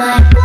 my